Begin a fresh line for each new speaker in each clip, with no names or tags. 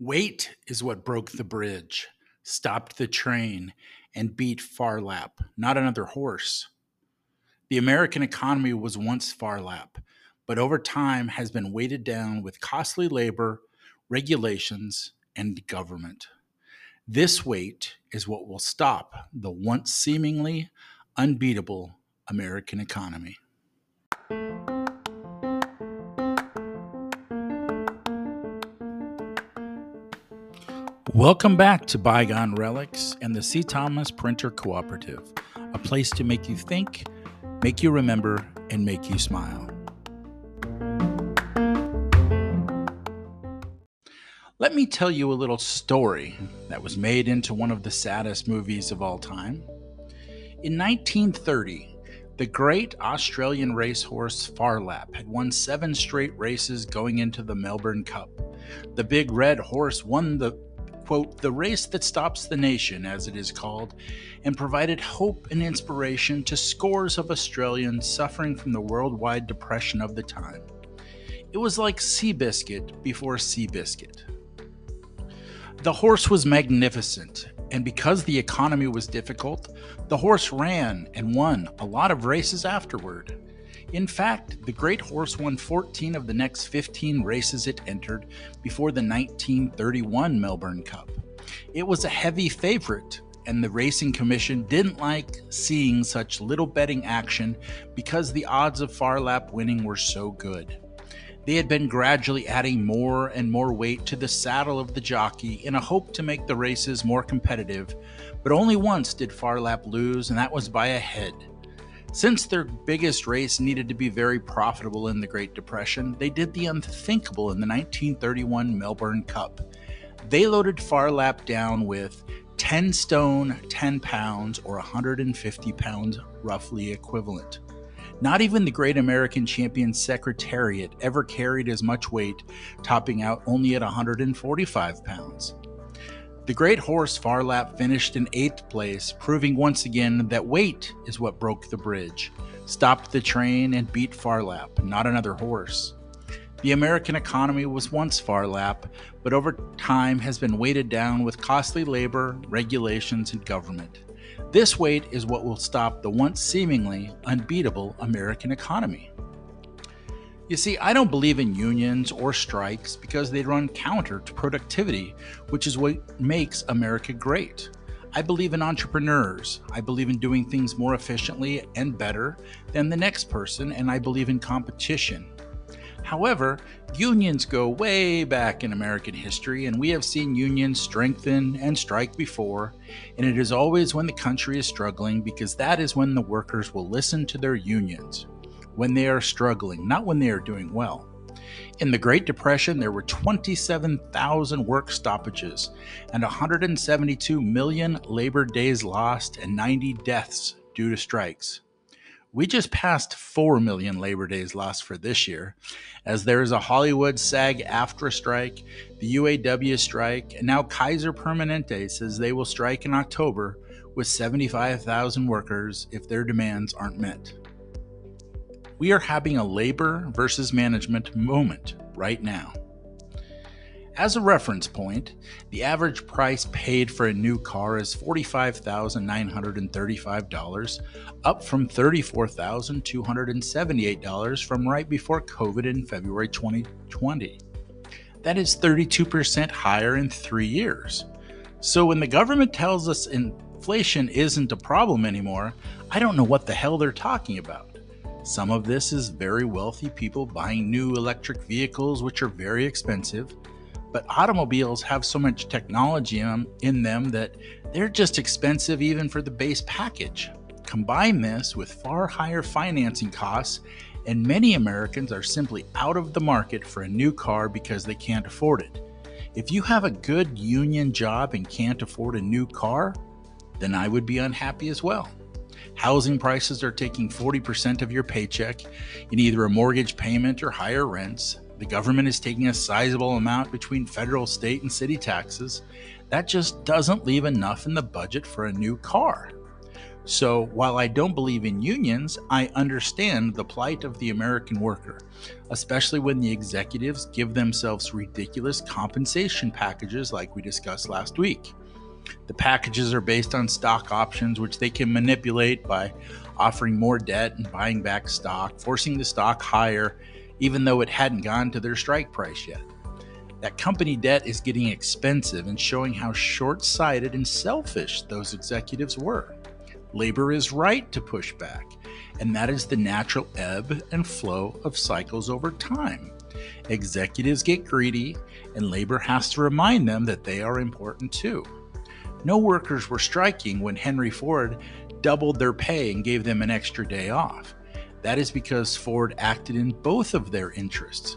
Weight is what broke the bridge, stopped the train, and beat Phar Lap, not another horse. The American economy was once Phar Lap, but over time has been weighted down with costly labor, regulations, and government. This weight is what will stop the once seemingly unbeatable American economy. Welcome back to Bygone Relics and the C. Thomas Printer Cooperative, a place to make you think, make you remember, and make you smile. Let me tell you a little story that was made into one of the saddest movies of all time. In 1930, the great Australian racehorse Phar Lap had won seven straight races going into the Melbourne Cup. The big red horse won the quote, the race that stops the nation, as it is called, and provided hope and inspiration to scores of Australians suffering from the worldwide depression of the time. It was like Seabiscuit before Seabiscuit. The horse was magnificent, and because the economy was difficult, the horse ran and won a lot of races afterward. In fact, the Great Horse won 14 of the next 15 races it entered before the 1931 Melbourne Cup. It was a heavy favorite, and the Racing Commission didn't like seeing such little betting action because the odds of Phar Lap winning were so good. They had been gradually adding more and more weight to the saddle of the jockey in a hope to make the races more competitive, but only once did Phar Lap lose, and that was by a head. Since their biggest race needed to be very profitable in the Great Depression, they did the unthinkable in the 1931 Melbourne Cup. They loaded Phar Lap down with 10 stone, 10 pounds, or 150 pounds, roughly equivalent. Not even the Great American Champion Secretariat ever carried as much weight, topping out only at 145 pounds. The great horse Phar Lap finished in eighth place, proving once again that weight is what broke the bridge, stopped the train, and beat Phar Lap, not another horse. The American economy was once Phar Lap, but over time has been weighted down with costly labor, regulations, and government. This weight is what will stop the once seemingly unbeatable American economy. You see, I don't believe in unions or strikes because they run counter to productivity, which is what makes America great. I believe in entrepreneurs. I believe in doing things more efficiently and better than the next person, and I believe in competition. However, unions go way back in American history, and we have seen unions strengthen and strike before, and it is always when the country is struggling because that is when the workers will listen to their unions when they are struggling, not when they are doing well. In the Great Depression, there were 27,000 work stoppages and 172 million labor days lost and 90 deaths due to strikes. We just passed 4 million labor days lost for this year, as there is a Hollywood SAG AFTRA strike, the UAW strike, and now Kaiser Permanente says they will strike in October with 75,000 workers if their demands aren't met we are having a labor versus management moment right now. As a reference point, the average price paid for a new car is $45,935, up from $34,278 from right before COVID in February 2020. That is 32% higher in three years. So when the government tells us inflation isn't a problem anymore, I don't know what the hell they're talking about. Some of this is very wealthy people buying new electric vehicles, which are very expensive. But automobiles have so much technology in them that they're just expensive even for the base package. Combine this with far higher financing costs, and many Americans are simply out of the market for a new car because they can't afford it. If you have a good union job and can't afford a new car, then I would be unhappy as well. Housing prices are taking 40% of your paycheck in either a mortgage payment or higher rents. The government is taking a sizable amount between federal, state, and city taxes. That just doesn't leave enough in the budget for a new car. So, while I don't believe in unions, I understand the plight of the American worker, especially when the executives give themselves ridiculous compensation packages like we discussed last week. The packages are based on stock options, which they can manipulate by offering more debt and buying back stock, forcing the stock higher, even though it hadn't gone to their strike price yet. That company debt is getting expensive and showing how short sighted and selfish those executives were. Labor is right to push back, and that is the natural ebb and flow of cycles over time. Executives get greedy, and labor has to remind them that they are important too. No workers were striking when Henry Ford doubled their pay and gave them an extra day off. That is because Ford acted in both of their interests.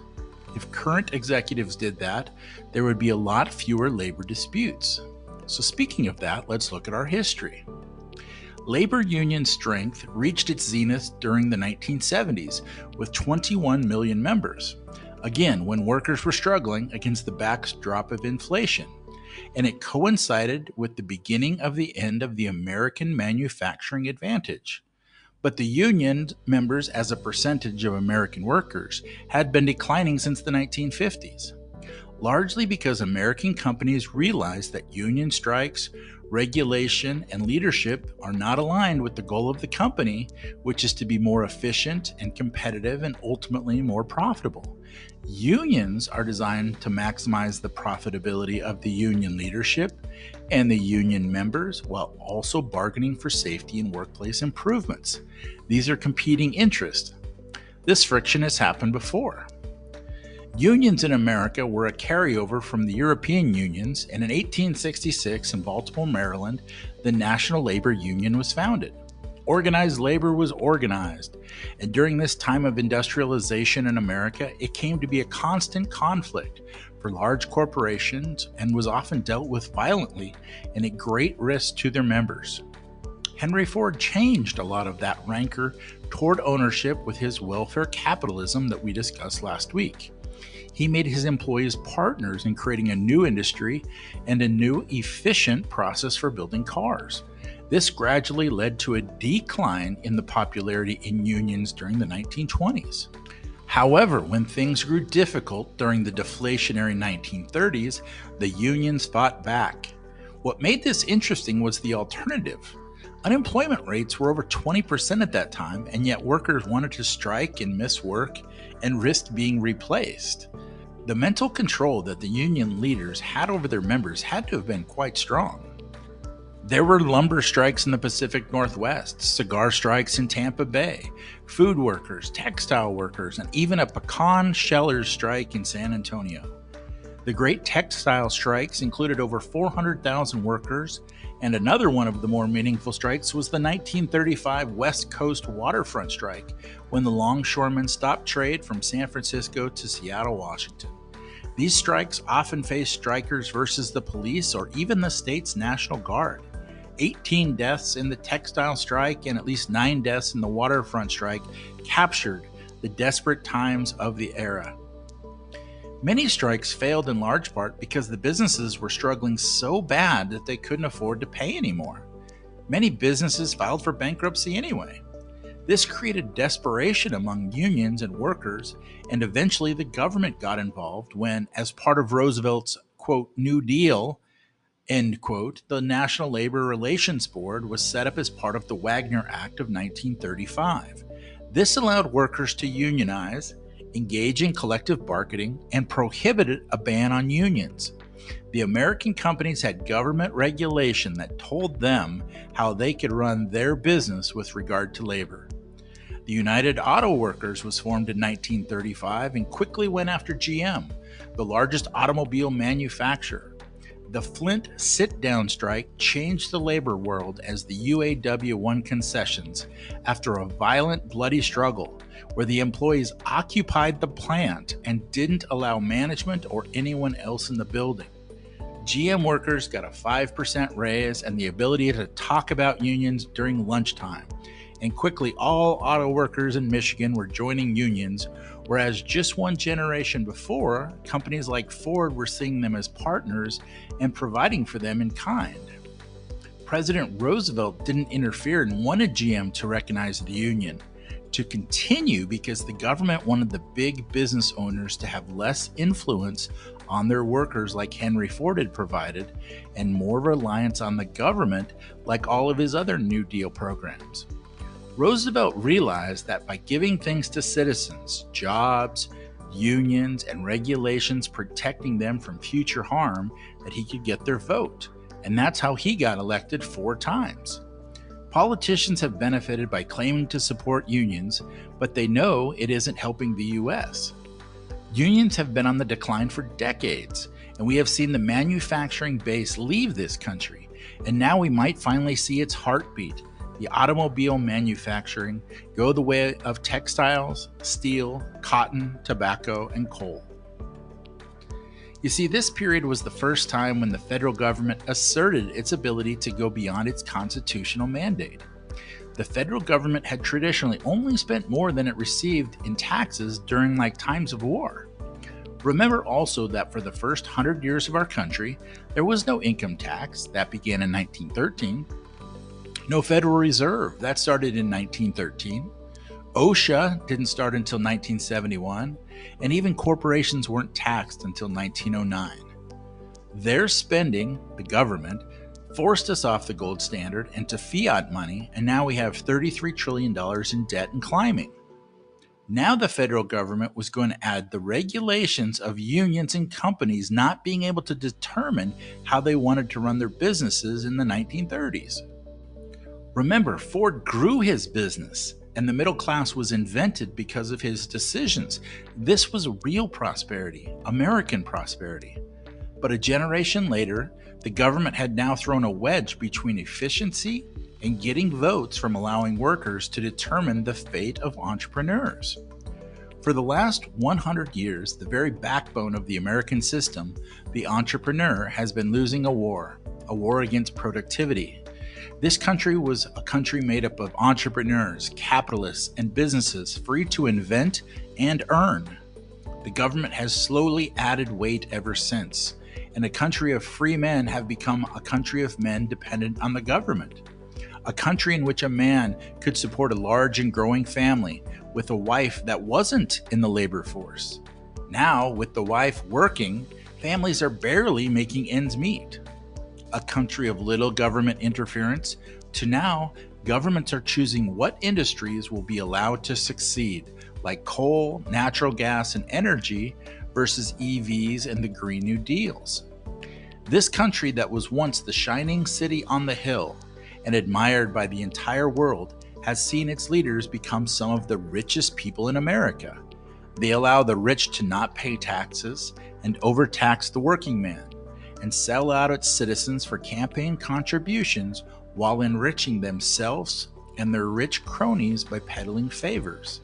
If current executives did that, there would be a lot fewer labor disputes. So, speaking of that, let's look at our history. Labor union strength reached its zenith during the 1970s with 21 million members. Again, when workers were struggling against the backdrop of inflation. And it coincided with the beginning of the end of the American manufacturing advantage. But the union members, as a percentage of American workers, had been declining since the 1950s largely because American companies realized that union strikes regulation, and leadership are not aligned with the goal of the company, which is to be more efficient and competitive and ultimately more profitable. Unions are designed to maximize the profitability of the union leadership and the union members while also bargaining for safety and workplace improvements. These are competing interests. This friction has happened before. Unions in America were a carryover from the European unions, and in 1866 in Baltimore, Maryland, the National Labor Union was founded. Organized labor was organized, and during this time of industrialization in America, it came to be a constant conflict for large corporations and was often dealt with violently and at great risk to their members. Henry Ford changed a lot of that rancor toward ownership with his welfare capitalism that we discussed last week he made his employees partners in creating a new industry and a new efficient process for building cars. This gradually led to a decline in the popularity in unions during the 1920s. However, when things grew difficult during the deflationary 1930s, the unions fought back. What made this interesting was the alternative. Unemployment rates were over 20% at that time, and yet workers wanted to strike and miss work and risk being replaced. The mental control that the union leaders had over their members had to have been quite strong. There were lumber strikes in the Pacific Northwest, cigar strikes in Tampa Bay, food workers, textile workers, and even a pecan shellers strike in San Antonio. The Great Textile Strikes included over 400,000 workers, and another one of the more meaningful strikes was the 1935 West Coast Waterfront Strike, when the longshoremen stopped trade from San Francisco to Seattle, Washington. These strikes often faced strikers versus the police or even the state's National Guard. 18 deaths in the textile strike and at least 9 deaths in the waterfront strike captured the desperate times of the era. Many strikes failed in large part because the businesses were struggling so bad that they couldn't afford to pay anymore. Many businesses filed for bankruptcy anyway. This created desperation among unions and workers, and eventually the government got involved when, as part of Roosevelt's quote, New Deal, end quote, the National Labor Relations Board was set up as part of the Wagner Act of 1935. This allowed workers to unionize, engage in collective bargaining, and prohibited a ban on unions. The American companies had government regulation that told them how they could run their business with regard to labor. The United Auto Workers was formed in 1935 and quickly went after GM, the largest automobile manufacturer. The Flint sit down strike changed the labor world as the UAW won concessions after a violent, bloody struggle where the employees occupied the plant and didn't allow management or anyone else in the building. GM workers got a 5% raise and the ability to talk about unions during lunchtime and quickly all auto workers in Michigan were joining unions, whereas just one generation before, companies like Ford were seeing them as partners and providing for them in kind. President Roosevelt didn't interfere and wanted GM to recognize the union to continue because the government wanted the big business owners to have less influence on their workers like Henry Ford had provided and more reliance on the government like all of his other New Deal programs. Roosevelt realized that by giving things to citizens, jobs, unions, and regulations protecting them from future harm, that he could get their vote. And that's how he got elected four times. Politicians have benefited by claiming to support unions, but they know it isn't helping the U.S. Unions have been on the decline for decades, and we have seen the manufacturing base leave this country. And now we might finally see its heartbeat the automobile manufacturing go the way of textiles, steel, cotton, tobacco, and coal. You see, this period was the first time when the federal government asserted its ability to go beyond its constitutional mandate. The federal government had traditionally only spent more than it received in taxes during like times of war. Remember also that for the first 100 years of our country, there was no income tax that began in 1913 no Federal Reserve. That started in 1913. OSHA didn't start until 1971, and even corporations weren't taxed until 1909. Their spending, the government, forced us off the gold standard into fiat money, and now we have $33 trillion in debt and climbing. Now the federal government was going to add the regulations of unions and companies not being able to determine how they wanted to run their businesses in the 1930s. Remember, Ford grew his business, and the middle class was invented because of his decisions. This was real prosperity, American prosperity. But a generation later, the government had now thrown a wedge between efficiency and getting votes from allowing workers to determine the fate of entrepreneurs. For the last 100 years, the very backbone of the American system, the entrepreneur, has been losing a war, a war against productivity, this country was a country made up of entrepreneurs, capitalists, and businesses free to invent and earn. The government has slowly added weight ever since, and a country of free men have become a country of men dependent on the government. A country in which a man could support a large and growing family with a wife that wasn't in the labor force. Now, with the wife working, families are barely making ends meet a country of little government interference to now governments are choosing what industries will be allowed to succeed, like coal, natural gas, and energy, versus EVs and the Green New Deals. This country that was once the shining city on the hill and admired by the entire world has seen its leaders become some of the richest people in America. They allow the rich to not pay taxes and overtax the working man and sell out its citizens for campaign contributions while enriching themselves and their rich cronies by peddling favors.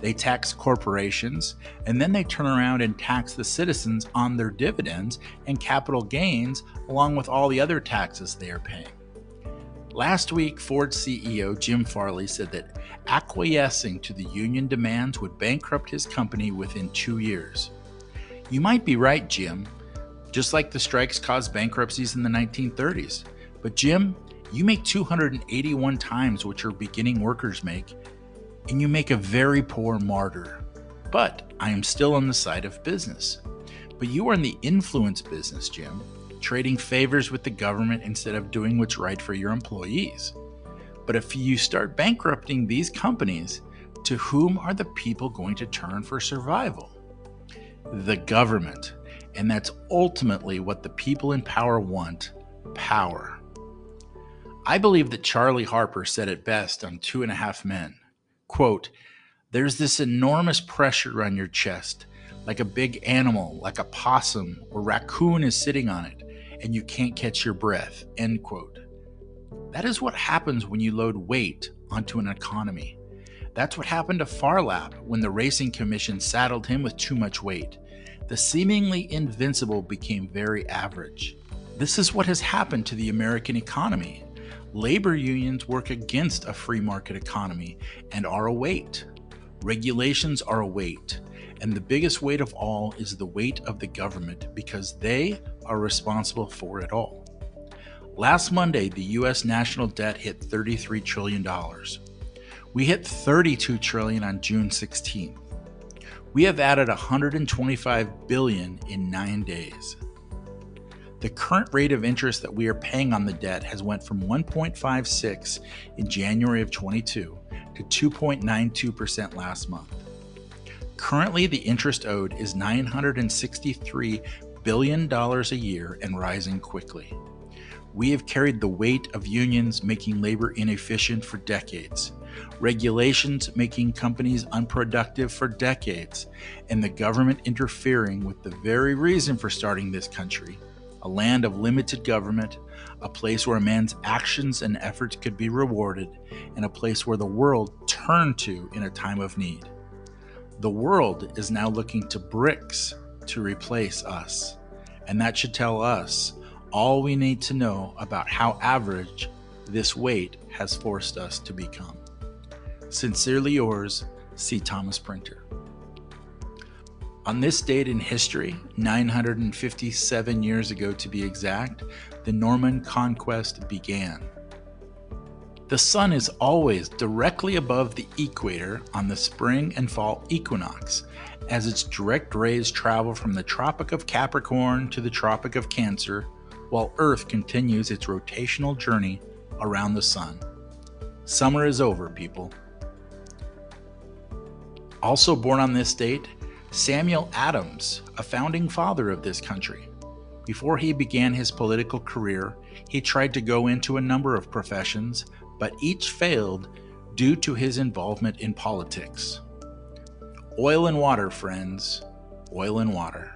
They tax corporations and then they turn around and tax the citizens on their dividends and capital gains, along with all the other taxes they are paying. Last week, Ford CEO Jim Farley said that acquiescing to the union demands would bankrupt his company within two years. You might be right, Jim, just like the strikes caused bankruptcies in the 1930s. But Jim, you make 281 times what your beginning workers make, and you make a very poor martyr. But I am still on the side of business. But you are in the influence business, Jim, trading favors with the government instead of doing what's right for your employees. But if you start bankrupting these companies, to whom are the people going to turn for survival? The government. And that's ultimately what the people in power want power. I believe that Charlie Harper said it best on Two and a Half Men. Quote, There's this enormous pressure on your chest, like a big animal, like a possum or raccoon is sitting on it, and you can't catch your breath. End quote. That is what happens when you load weight onto an economy. That's what happened to Phar Lap when the Racing Commission saddled him with too much weight the seemingly invincible became very average. This is what has happened to the American economy. Labor unions work against a free market economy and are a weight. Regulations are a weight, and the biggest weight of all is the weight of the government because they are responsible for it all. Last Monday, the US national debt hit $33 trillion. We hit 32 trillion on June 16th. We have added 125 billion in 9 days. The current rate of interest that we are paying on the debt has went from 1.56 in January of 22 to 2.92% last month. Currently, the interest owed is $963 billion a year and rising quickly. We have carried the weight of unions making labor inefficient for decades, regulations making companies unproductive for decades, and the government interfering with the very reason for starting this country a land of limited government, a place where a man's actions and efforts could be rewarded, and a place where the world turned to in a time of need. The world is now looking to BRICS to replace us, and that should tell us all we need to know about how average this weight has forced us to become. Sincerely yours, C. Thomas Printer. On this date in history, 957 years ago to be exact, the Norman conquest began. The sun is always directly above the equator on the spring and fall equinox, as its direct rays travel from the Tropic of Capricorn to the Tropic of Cancer, while Earth continues its rotational journey around the sun. Summer is over, people. Also born on this date, Samuel Adams, a founding father of this country. Before he began his political career, he tried to go into a number of professions, but each failed due to his involvement in politics. Oil and water, friends. Oil and water.